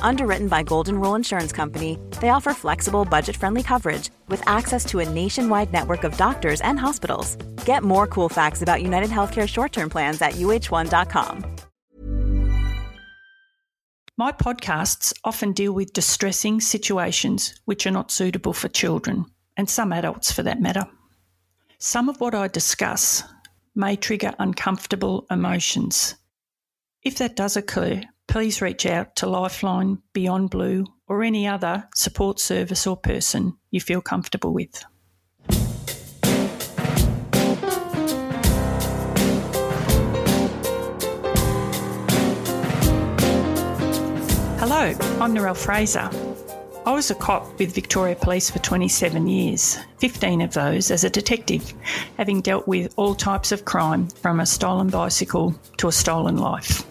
Underwritten by Golden Rule Insurance Company, they offer flexible, budget friendly coverage with access to a nationwide network of doctors and hospitals. Get more cool facts about United Healthcare short term plans at uh1.com. My podcasts often deal with distressing situations which are not suitable for children, and some adults for that matter. Some of what I discuss may trigger uncomfortable emotions. If that does occur, please reach out to Lifeline, Beyond Blue, or any other support service or person you feel comfortable with. Hello, I'm Narelle Fraser. I was a cop with Victoria Police for 27 years, 15 of those as a detective, having dealt with all types of crime from a stolen bicycle to a stolen life.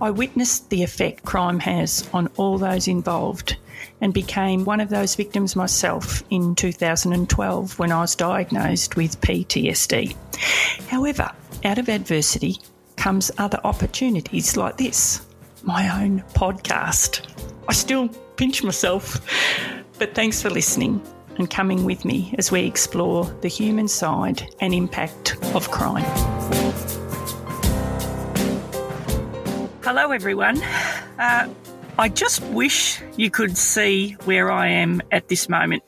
I witnessed the effect crime has on all those involved and became one of those victims myself in 2012 when I was diagnosed with PTSD. However, out of adversity comes other opportunities like this my own podcast. I still pinch myself, but thanks for listening and coming with me as we explore the human side and impact of crime. Hello, everyone. Uh, I just wish you could see where I am at this moment.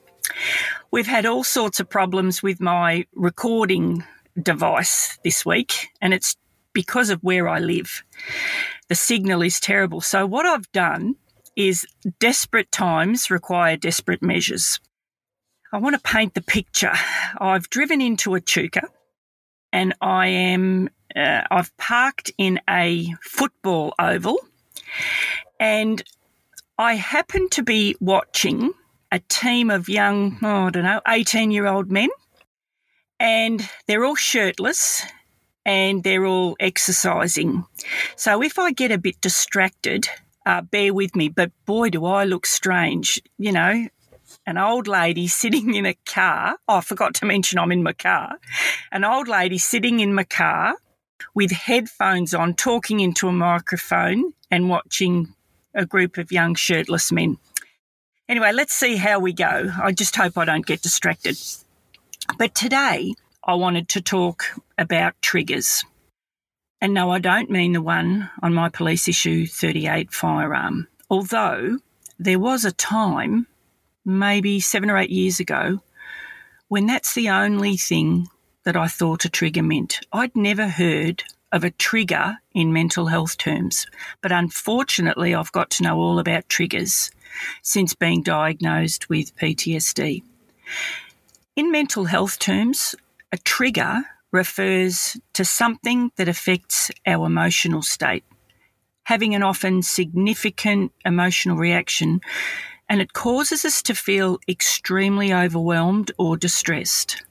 We've had all sorts of problems with my recording device this week, and it's because of where I live the signal is terrible. So, what I've done is desperate times require desperate measures. I want to paint the picture. I've driven into a chuka and I am, uh, I've parked in a football oval and I happen to be watching a team of young, oh, I don't know, 18 year old men and they're all shirtless and they're all exercising. So if I get a bit distracted, uh, bear with me. But boy, do I look strange. You know, an old lady sitting in a car. Oh, I forgot to mention I'm in my car. An old lady sitting in my car with headphones on, talking into a microphone and watching a group of young shirtless men. Anyway, let's see how we go. I just hope I don't get distracted. But today, I wanted to talk about triggers. And no, I don't mean the one on my police issue 38 firearm. Although there was a time, maybe seven or eight years ago, when that's the only thing that I thought a trigger meant. I'd never heard of a trigger in mental health terms, but unfortunately, I've got to know all about triggers since being diagnosed with PTSD. In mental health terms, a trigger refers to something that affects our emotional state, having an often significant emotional reaction, and it causes us to feel extremely overwhelmed or distressed.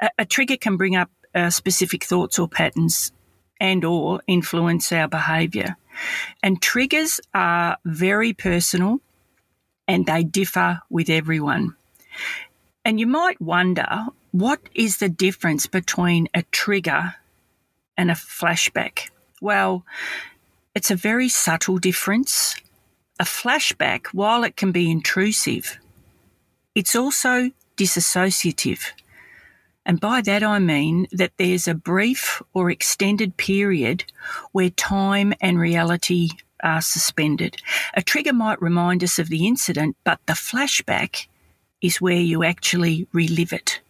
A, a trigger can bring up uh, specific thoughts or patterns and or influence our behavior. And triggers are very personal and they differ with everyone. And you might wonder what is the difference between a trigger and a flashback? Well, it's a very subtle difference. A flashback, while it can be intrusive, it's also disassociative. And by that I mean that there's a brief or extended period where time and reality are suspended. A trigger might remind us of the incident, but the flashback is where you actually relive it.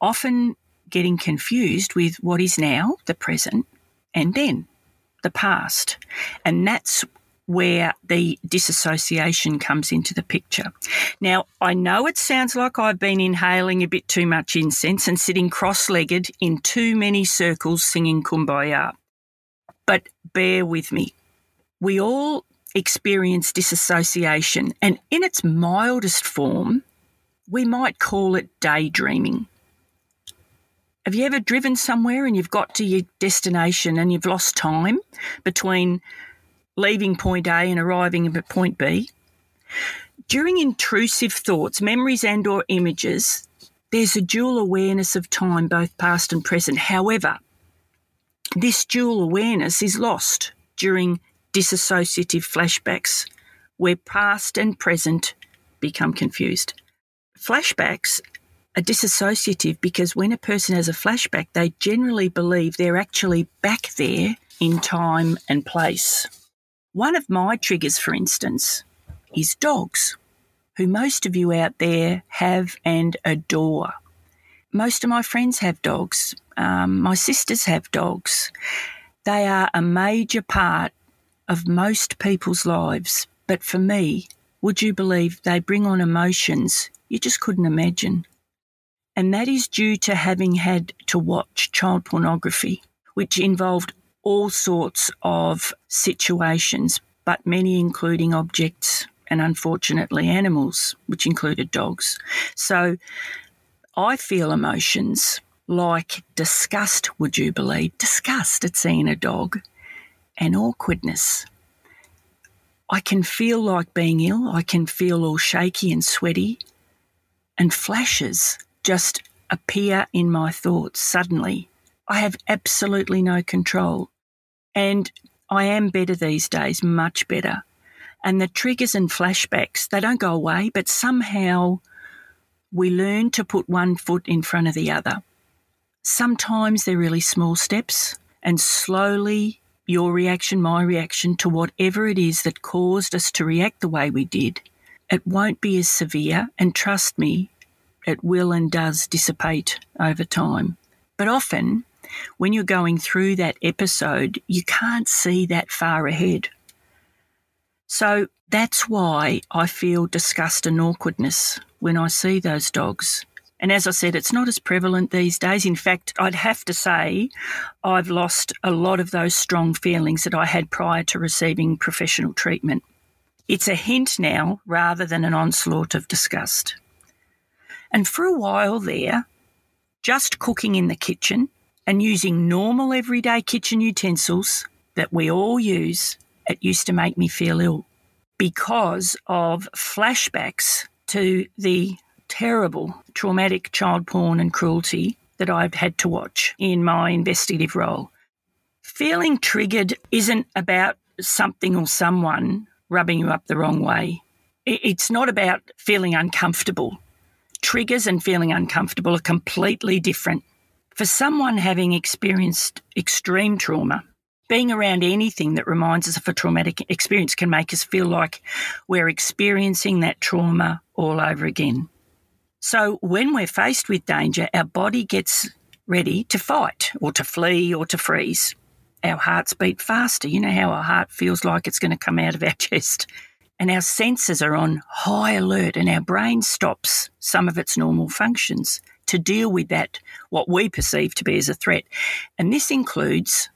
Often getting confused with what is now, the present, and then the past. And that's where the disassociation comes into the picture. Now, I know it sounds like I've been inhaling a bit too much incense and sitting cross legged in too many circles singing Kumbaya. But bear with me. We all experience disassociation, and in its mildest form, we might call it daydreaming. Have you ever driven somewhere and you've got to your destination and you've lost time between leaving point A and arriving at point B? During intrusive thoughts, memories and or images, there's a dual awareness of time, both past and present. However, this dual awareness is lost during disassociative flashbacks, where past and present become confused. Flashbacks are disassociative because when a person has a flashback, they generally believe they're actually back there in time and place. One of my triggers, for instance, is dogs, who most of you out there have and adore. Most of my friends have dogs. Um, my sisters have dogs. They are a major part of most people's lives. But for me, would you believe they bring on emotions you just couldn't imagine. And that is due to having had to watch child pornography, which involved all sorts of situations, but many including objects and unfortunately animals, which included dogs. So I feel emotions like disgust, would you believe? Disgust at seeing a dog and awkwardness. I can feel like being ill. I can feel all shaky and sweaty and flashes just appear in my thoughts suddenly. I have absolutely no control. And I am better these days, much better. And the triggers and flashbacks, they don't go away, but somehow we learn to put one foot in front of the other. Sometimes they're really small steps, and slowly your reaction, my reaction to whatever it is that caused us to react the way we did it won't be as severe, and trust me, it will and does dissipate over time. But often, when you're going through that episode, you can't see that far ahead. So that's why I feel disgust and awkwardness when I see those dogs. And as I said, it's not as prevalent these days. In fact, I'd have to say I've lost a lot of those strong feelings that I had prior to receiving professional treatment. It's a hint now rather than an onslaught of disgust. And for a while there, just cooking in the kitchen and using normal everyday kitchen utensils that we all use, it used to make me feel ill because of flashbacks to the terrible traumatic child porn and cruelty that I've had to watch in my investigative role. Feeling triggered isn't about something or someone rubbing you up the wrong way. It's not about feeling uncomfortable. Triggers and feeling uncomfortable are completely different. For someone having experienced extreme trauma, being around anything that reminds us of a traumatic experience can make us feel like we're experiencing that trauma all over again. So, when we're faced with danger, our body gets ready to fight or to flee or to freeze our hearts beat faster. You know how our heart feels like it's going to come out of our chest. And our senses are on high alert, and our brain stops some of its normal functions to deal with that, what we perceive to be as a threat. And this includes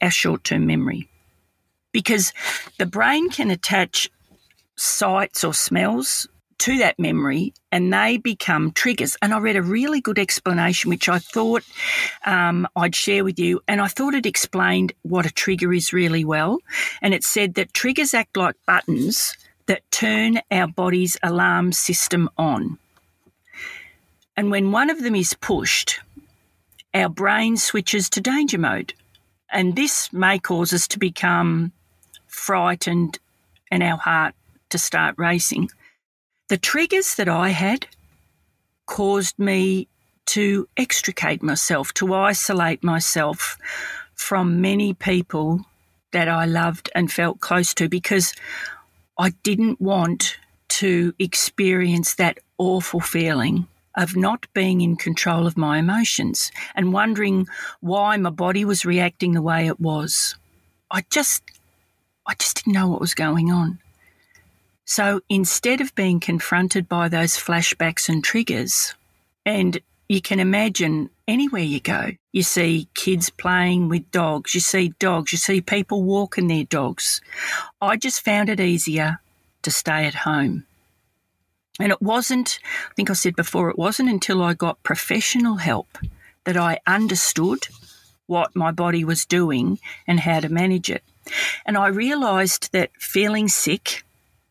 our short term memory. Because the brain can attach sights or smells to that memory and they become triggers. And I read a really good explanation, which I thought um, I'd share with you. And I thought it explained what a trigger is really well. And it said that triggers act like buttons that turn our body's alarm system on. And when one of them is pushed, our brain switches to danger mode. And this may cause us to become frightened and our heart to start racing. The triggers that I had caused me to extricate myself, to isolate myself from many people that I loved and felt close to because I didn't want to experience that awful feeling of not being in control of my emotions and wondering why my body was reacting the way it was. I just I just didn't know what was going on. So instead of being confronted by those flashbacks and triggers, and you can imagine anywhere you go, you see kids playing with dogs, you see dogs, you see people walking their dogs. I just found it easier to stay at home. And it wasn't, I think I said before, it wasn't until I got professional help that I understood what my body was doing and how to manage it. And I realised that feeling sick,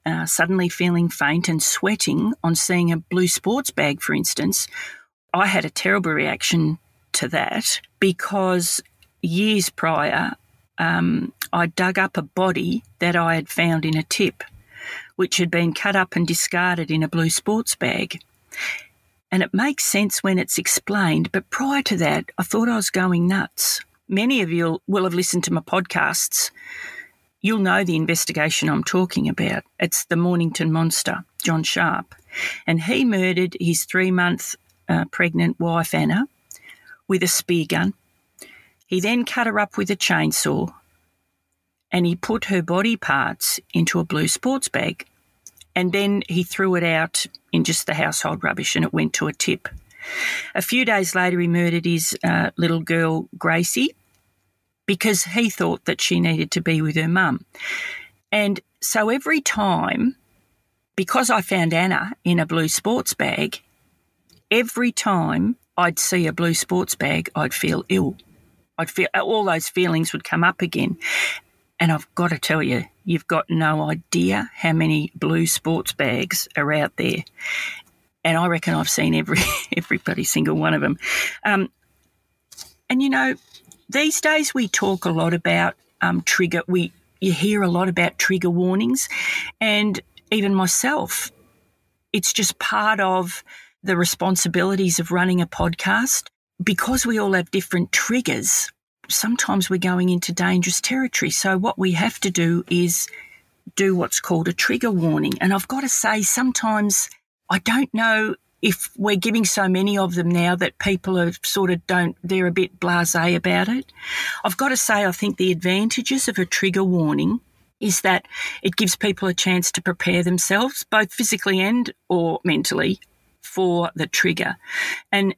uh, suddenly feeling faint and sweating on seeing a blue sports bag, for instance, I had a terrible reaction to that because years prior, um, I dug up a body that I had found in a tip, which had been cut up and discarded in a blue sports bag. And it makes sense when it's explained, but prior to that, I thought I was going nuts. Many of you will have listened to my podcasts. You'll know the investigation I'm talking about. It's the Mornington Monster, John Sharp. And he murdered his three month uh, pregnant wife, Anna, with a spear gun. He then cut her up with a chainsaw and he put her body parts into a blue sports bag. And then he threw it out in just the household rubbish and it went to a tip. A few days later, he murdered his uh, little girl, Gracie, because he thought that she needed to be with her mum. And so every time, because I found Anna in a blue sports bag, every time I'd see a blue sports bag, I'd feel ill. I'd feel all those feelings would come up again. And I've got to tell you, you've got no idea how many blue sports bags are out there. And I reckon I've seen every everybody single one of them. Um, and you know, these days we talk a lot about um, trigger. We you hear a lot about trigger warnings, and even myself, it's just part of the responsibilities of running a podcast because we all have different triggers. Sometimes we're going into dangerous territory. So, what we have to do is do what's called a trigger warning. And I've got to say, sometimes I don't know if we're giving so many of them now that people are sort of don't, they're a bit blase about it. I've got to say, I think the advantages of a trigger warning is that it gives people a chance to prepare themselves, both physically and or mentally, for the trigger. And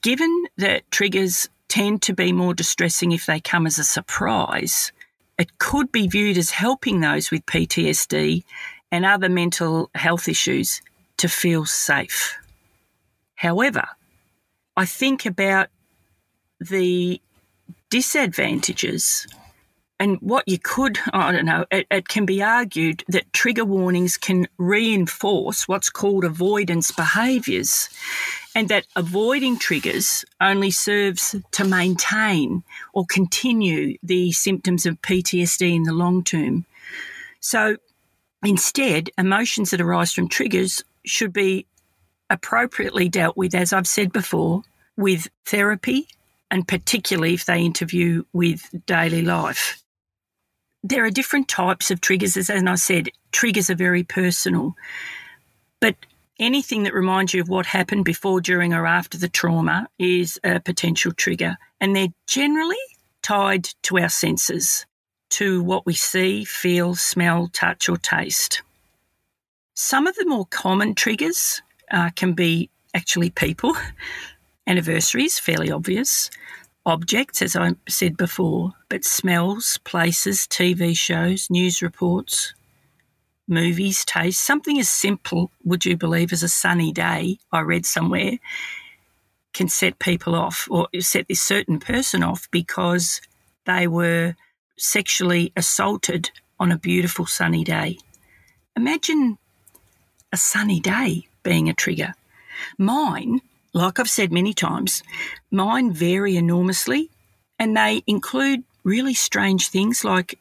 given that triggers tend to be more distressing if they come as a surprise, it could be viewed as helping those with PTSD and other mental health issues to feel safe. However, I think about the disadvantages and what you could, I don't know, it, it, can be argued that trigger warnings can reinforce what's called avoidance behaviours, and that avoiding triggers only serves to maintain or continue the symptoms of PTSD in the long term. So instead, emotions that arise from triggers should be appropriately dealt with, as I've said before, with therapy and particularly if they interview with daily life there are different types of triggers. As I said, triggers are very personal. But anything that reminds you of what happened before, during, or after the trauma is a potential trigger. And they're generally tied to our senses, to what we see, feel, smell, touch, or taste. Some of the more common triggers uh, can be actually people. Anniversaries, fairly obvious objects, as I said before, but smells, places, TV shows, news reports, movies, taste, something as simple, would you believe, as a sunny day, I read somewhere, can set people off or set this certain person off because they were sexually assaulted on a beautiful sunny day. Imagine a sunny day being a trigger. Mine like I've said many times, mine vary enormously and they include really strange things like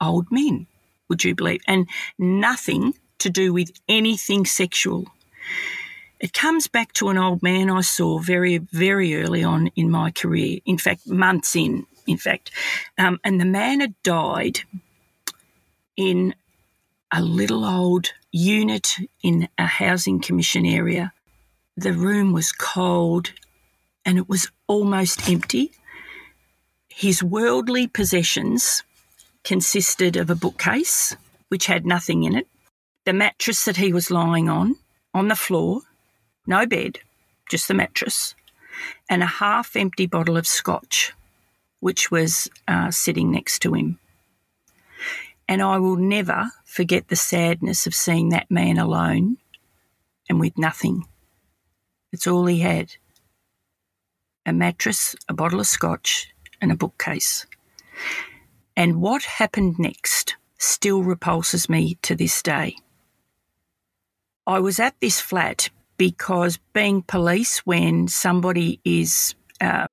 old men, would you believe? And nothing to do with anything sexual. It comes back to an old man I saw very, very early on in my career, in fact, months in, in fact. Um, and the man had died in a little old unit in a housing commission area. The room was cold and it was almost empty. His worldly possessions consisted of a bookcase, which had nothing in it, the mattress that he was lying on, on the floor, no bed, just the mattress, and a half empty bottle of scotch, which was uh, sitting next to him. And I will never forget the sadness of seeing that man alone and with nothing. It's all he had a mattress, a bottle of scotch, and a bookcase. And what happened next still repulses me to this day. I was at this flat because being police, when somebody is. Uh,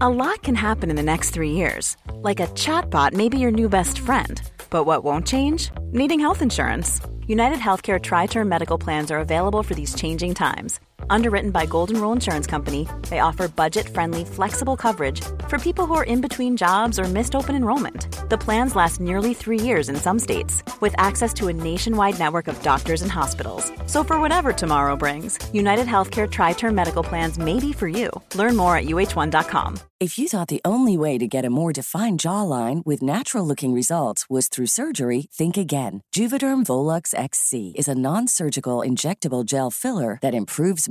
a lot can happen in the next three years. Like a chatbot may be your new best friend. But what won't change? Needing health insurance. United Healthcare Tri Term Medical Plans are available for these changing times Underwritten by Golden Rule Insurance Company, they offer budget-friendly, flexible coverage for people who are in between jobs or missed open enrollment. The plans last nearly three years in some states, with access to a nationwide network of doctors and hospitals. So for whatever tomorrow brings, United Healthcare Tri-Term Medical Plans may be for you. Learn more at uh1.com. If you thought the only way to get a more defined jawline with natural-looking results was through surgery, think again. Juvederm Volux XC is a non-surgical injectable gel filler that improves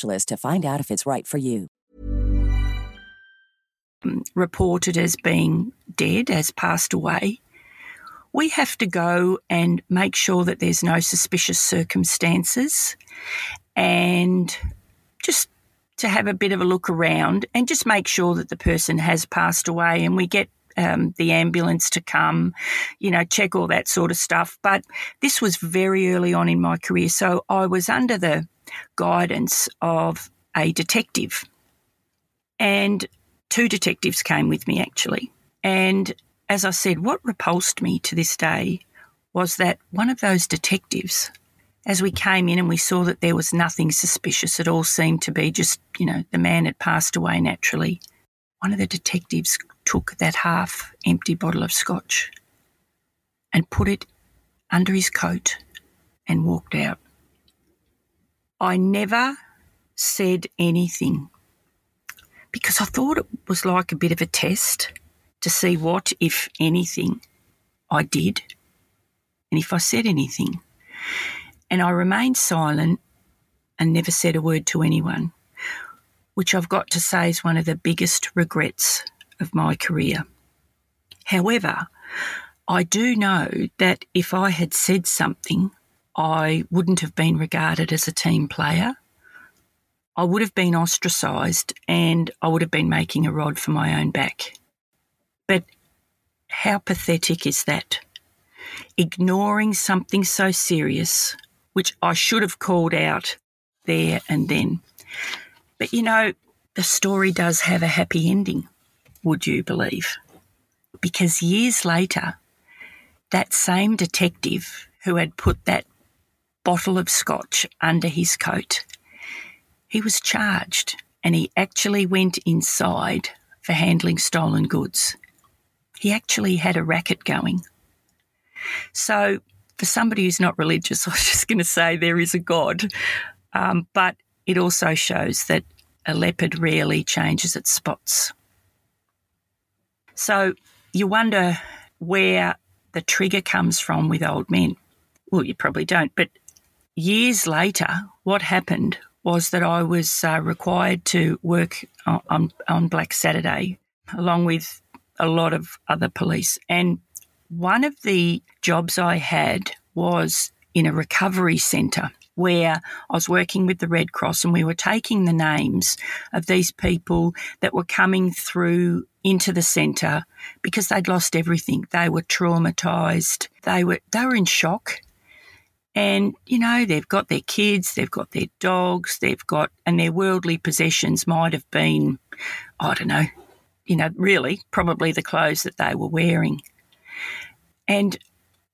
to find out if it's right for you. Reported as being dead, as passed away we have to go and make sure that there's no suspicious circumstances and just to have a bit of a look around and just make sure that the person has passed away and we get um, the ambulance to come, you know, check all that sort of stuff. But this was very early on in my career. So I was under the guidance of a detective. And two detectives came with me actually. And as I said, what repulsed me to this day was that one of those detectives, as we came in and we saw that there was nothing suspicious, it all seemed to be just, you know, the man had passed away naturally. One of the detectives took that half empty bottle of scotch and put it under his coat and walked out. I never said anything because I thought it was like a bit of a test to see what, if anything, I did and if I said anything. And I remained silent and never said a word to anyone, which I've got to say is one of the biggest regrets of my career. However, I do know that if I had said something, I wouldn't have been regarded as a team player. I would have been ostracised and I would have been making a rod for my own back. But how pathetic is that? Ignoring something so serious, which I should have called out there and then. But you know, the story does have a happy ending, would you believe? Because years later, that same detective who had put that bottle of scotch under his coat, he was charged and he actually went inside for handling stolen goods he actually had a racket going. So, for somebody who's not religious, I was just going to say there is a God, um, but it also shows that a leopard rarely changes its spots. So you wonder where the trigger comes from with old men. Well, you probably don't, but years later, what happened was that I was uh, required to work on, on Black Saturday along with a lot of other police. And one of the jobs I had was in a recovery centre where I was working with the Red Cross and we were taking the names of these people that were coming through into the centre because they'd lost everything. They were traumatised. They were they were in shock. And, you know, they've got their kids, they've got their dogs, they've got, and their worldly possessions might have been, I don't know, you know, really, probably the clothes that they were wearing. And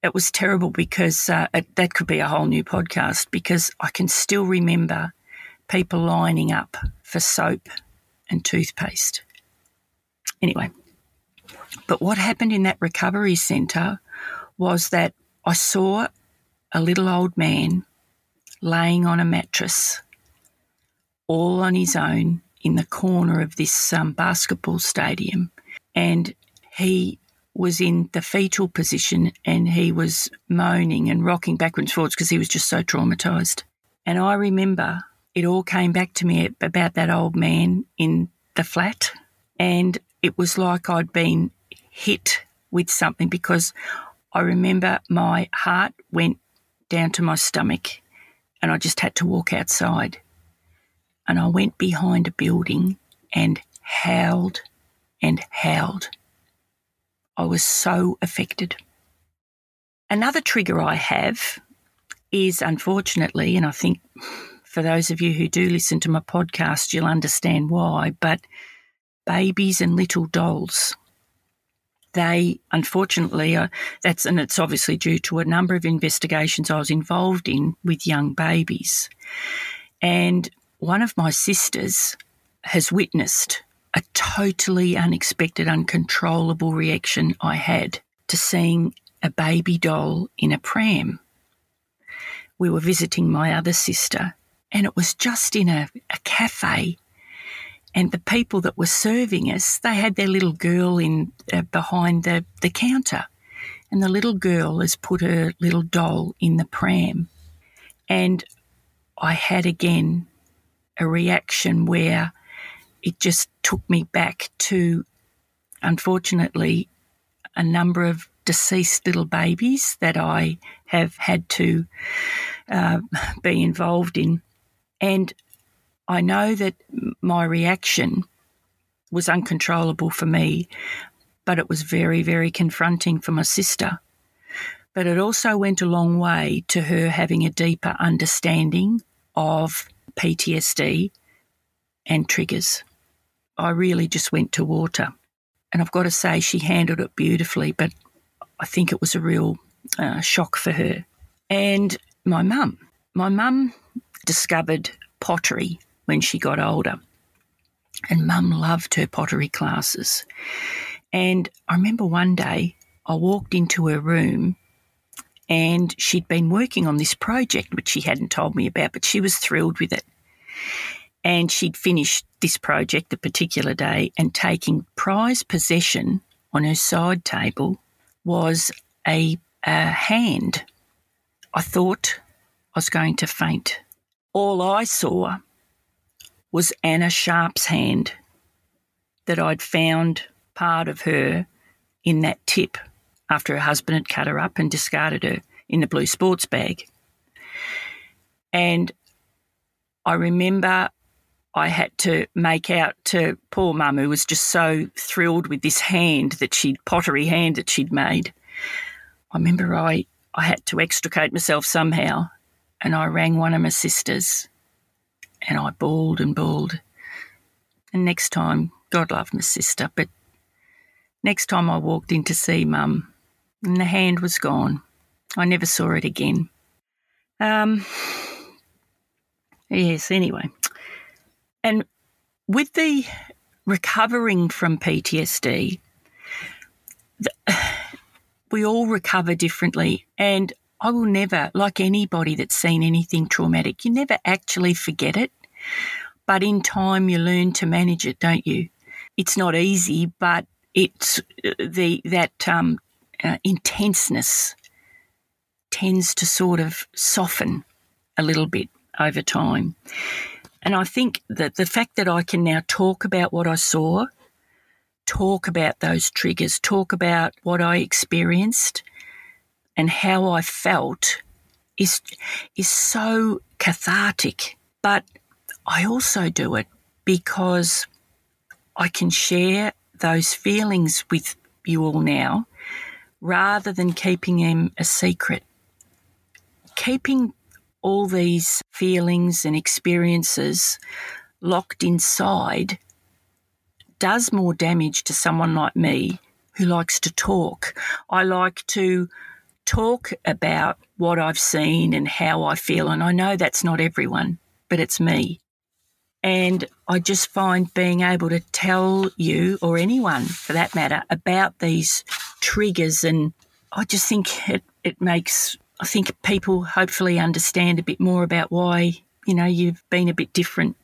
it was terrible because uh, it, that could be a whole new podcast because I can still remember people lining up for soap and toothpaste. Anyway, but what happened in that recovery centre was that I saw a little old man laying on a mattress all on his own in the corner of this um, basketball stadium. And he was in the fetal position and he was moaning and rocking backwards and forwards because he was just so traumatized. And I remember it all came back to me about that old man in the flat. And it was like I'd been hit with something because I remember my heart went down to my stomach and I just had to walk outside. And I went behind a building and howled and howled I was so affected. Another trigger I have is unfortunately, and I think for those of you who do listen to my podcast, you'll understand why, but babies and little dolls. They, unfortunately, are, that's, and it's obviously due to a number of investigations I was involved in with young babies. And one of my sisters has witnessed a totally unexpected, uncontrollable reaction I had to seeing a baby doll in a pram. We were visiting my other sister, and it was just in a, a cafe. And the people that were serving us, they had their little girl in uh, behind the, the counter, and the little girl has put her little doll in the pram. And I had again a reaction where it just took me back to, unfortunately, a number of deceased little babies that I have had to uh, be involved in. And I know that my reaction was uncontrollable for me, but it was very, very confronting for my sister. But it also went a long way to her having a deeper understanding of PTSD and triggers. I really just went to water. And I've got to say, she handled it beautifully, but I think it was a real uh, shock for her. And my mum, my mum discovered pottery when she got older. And mum loved her pottery classes. And I remember one day I walked into her room and she'd been working on this project, which she hadn't told me about, but she was thrilled with it. And she'd finished this project the particular day, and taking prize possession on her side table was a, a hand. I thought I was going to faint. All I saw was Anna Sharp's hand that I'd found part of her in that tip after her husband had cut her up and discarded her in the blue sports bag. And I remember I had to make out to poor mum, who was just so thrilled with this hand that she'd pottery hand that she'd made. I remember I, I had to extricate myself somehow, and I rang one of my sisters, and I bawled and bawled. And next time, God love my sister, but next time I walked in to see mum, and the hand was gone. I never saw it again. Um, yes, anyway. And with the recovering from PTSD, the, we all recover differently. And I will never, like anybody that's seen anything traumatic, you never actually forget it. but in time you learn to manage it, don't you? It's not easy, but it's uh, the that um, uh, intenseness tends to sort of soften a little bit over time. And I think that the fact that I can now talk about what I saw, talk about those triggers, talk about what I experienced and how I felt is is so cathartic. But I also do it because I can share those feelings with you all now rather than keeping them a secret. Keeping all these feelings and experiences locked inside does more damage to someone like me who likes to talk. I like to talk about what I've seen and how I feel. And I know that's not everyone, but it's me. And I just find being able to tell you, or anyone for that matter, about these triggers, and I just think it, it makes, I think people hopefully understand a bit more about why, you know, you've been a bit different.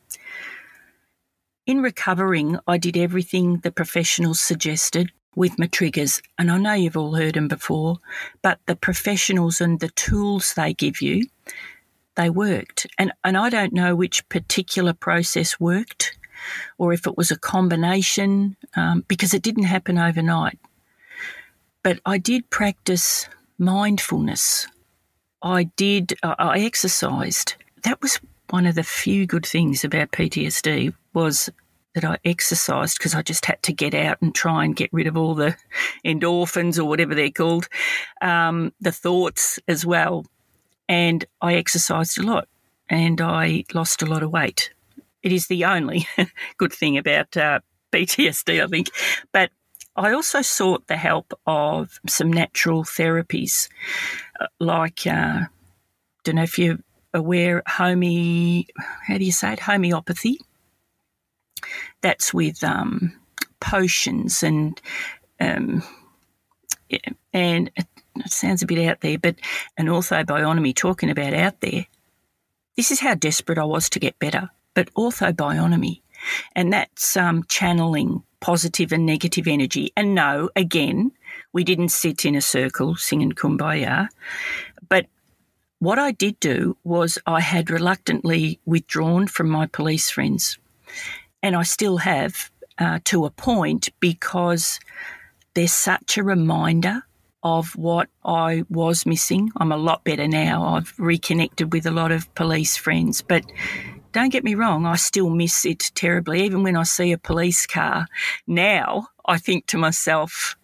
In recovering, I did everything the professionals suggested with my triggers, and I know you've all heard them before, but the professionals and the tools they give you they worked. And, and I don't know which particular process worked or if it was a combination um, because it didn't happen overnight. But I did practice mindfulness. I did, uh, I exercised. That was one of the few good things about PTSD was that I exercised because I just had to get out and try and get rid of all the endorphins or whatever they're called, um, the thoughts as well and I exercised a lot and I lost a lot of weight. It is the only good thing about uh, PTSD, I think. But I also sought the help of some natural therapies, uh, like uh, don't know if you're aware, home, how do you say it, homeopathy. That's with um, potions and um, and it sounds a bit out there, but an orthobionomy talking about out there. This is how desperate I was to get better, but orthobionomy. And that's um, channeling positive and negative energy. And no, again, we didn't sit in a circle singing kumbaya. But what I did do was I had reluctantly withdrawn from my police friends. And I still have uh, to a point because there's such a reminder of what I was missing. I'm a lot better now. I've reconnected with a lot of police friends, but don't get me wrong, I still miss it terribly. Even when I see a police car now, I think to myself,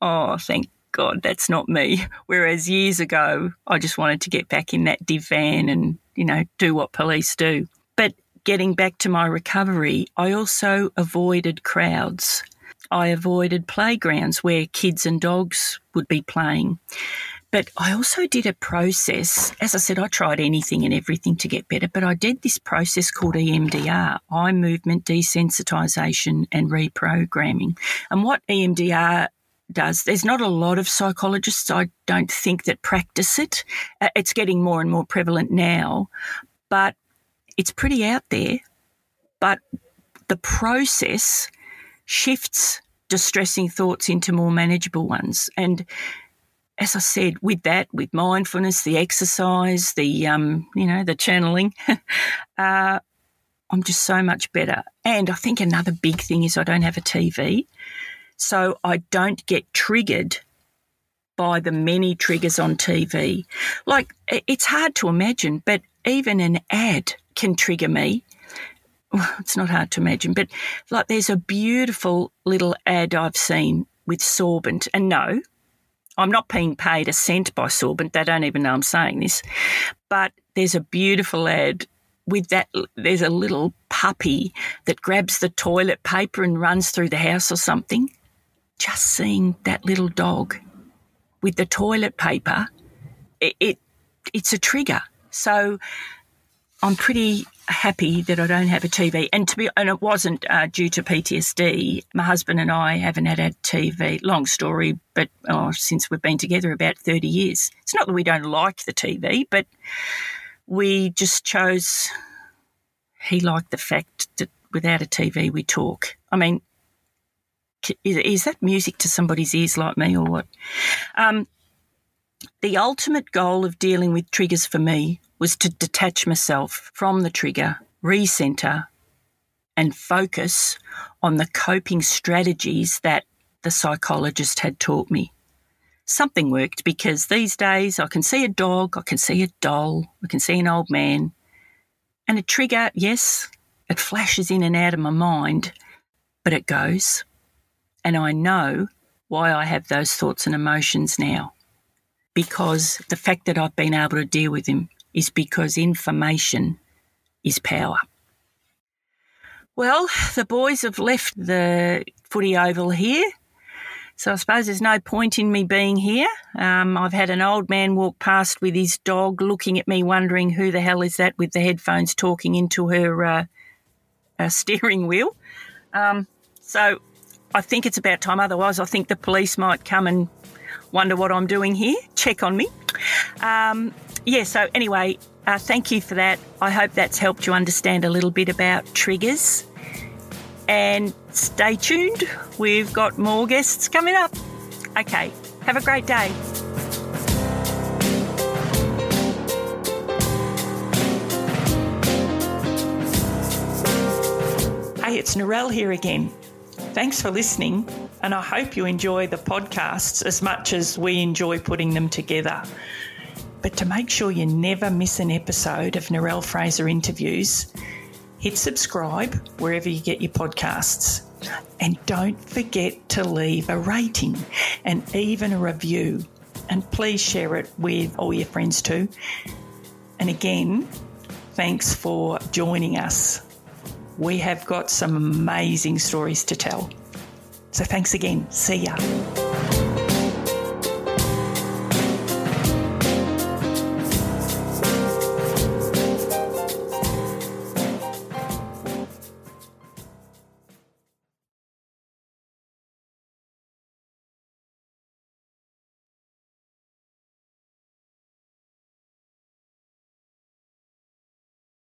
oh, thank God that's not me. Whereas years ago, I just wanted to get back in that divvy van and, you know, do what police do. But getting back to my recovery, I also avoided crowds. I avoided playgrounds where kids and dogs would be playing. But I also did a process. As I said, I tried anything and everything to get better, but I did this process called EMDR, eye movement desensitization and reprogramming. And what EMDR does, there's not a lot of psychologists, I don't think, that practice it. Uh, it's getting more and more prevalent now, but it's pretty out there. But the process shifts distressing thoughts into more manageable ones. And as I said, with that, with mindfulness, the exercise, the um, you know, the channeling, uh, I'm just so much better. And I think another big thing is I don't have a TV, so I don't get triggered by the many triggers on TV. Like it's hard to imagine, but even an ad can trigger me it's not hard to imagine, but like there's a beautiful little ad I've seen with Sorbent. And no, I'm not being paid a cent by Sorbent. They don't even know I'm saying this. But there's a beautiful ad with that. There's a little puppy that grabs the toilet paper and runs through the house or something. Just seeing that little dog with the toilet paper, it, it it's a trigger. So I'm pretty happy that I don't have a TV. And to be, and it wasn't uh, due to PTSD. My husband and I haven't had a TV. Long story, but oh, since we've been together about 30 years. It's not that we don't like the TV, but we just chose he liked the fact that without a TV we talk. I mean, is that music to somebody's ears like me or what? Um, the ultimate goal of dealing with triggers for me was to detach myself from the trigger, recenter, and focus on the coping strategies that the psychologist had taught me. Something worked because these days I can see a dog, I can see a doll, I can see an old man, and a trigger, yes, it flashes in and out of my mind, but it goes. And I know why I have those thoughts and emotions now. Because the fact that I've been able to deal with them is because information is power. Well, the boys have left the footy oval here. So I suppose there's no point in me being here. Um, I've had an old man walk past with his dog looking at me, wondering who the hell is that with the headphones talking into her uh, uh, steering wheel. Um, so I think it's about time. Otherwise, I think the police might come and wonder what I'm doing here, check on me. Um, yeah, so anyway, uh, thank you for that. I hope that's helped you understand a little bit about triggers. And stay tuned, we've got more guests coming up. Okay, have a great day. Hey, it's Narelle here again. Thanks for listening, and I hope you enjoy the podcasts as much as we enjoy putting them together. But to make sure you never miss an episode of Narelle Fraser interviews, hit subscribe wherever you get your podcasts. And don't forget to leave a rating and even a review. And please share it with all your friends too. And again, thanks for joining us we have got some amazing stories to tell. So thanks again. See ya.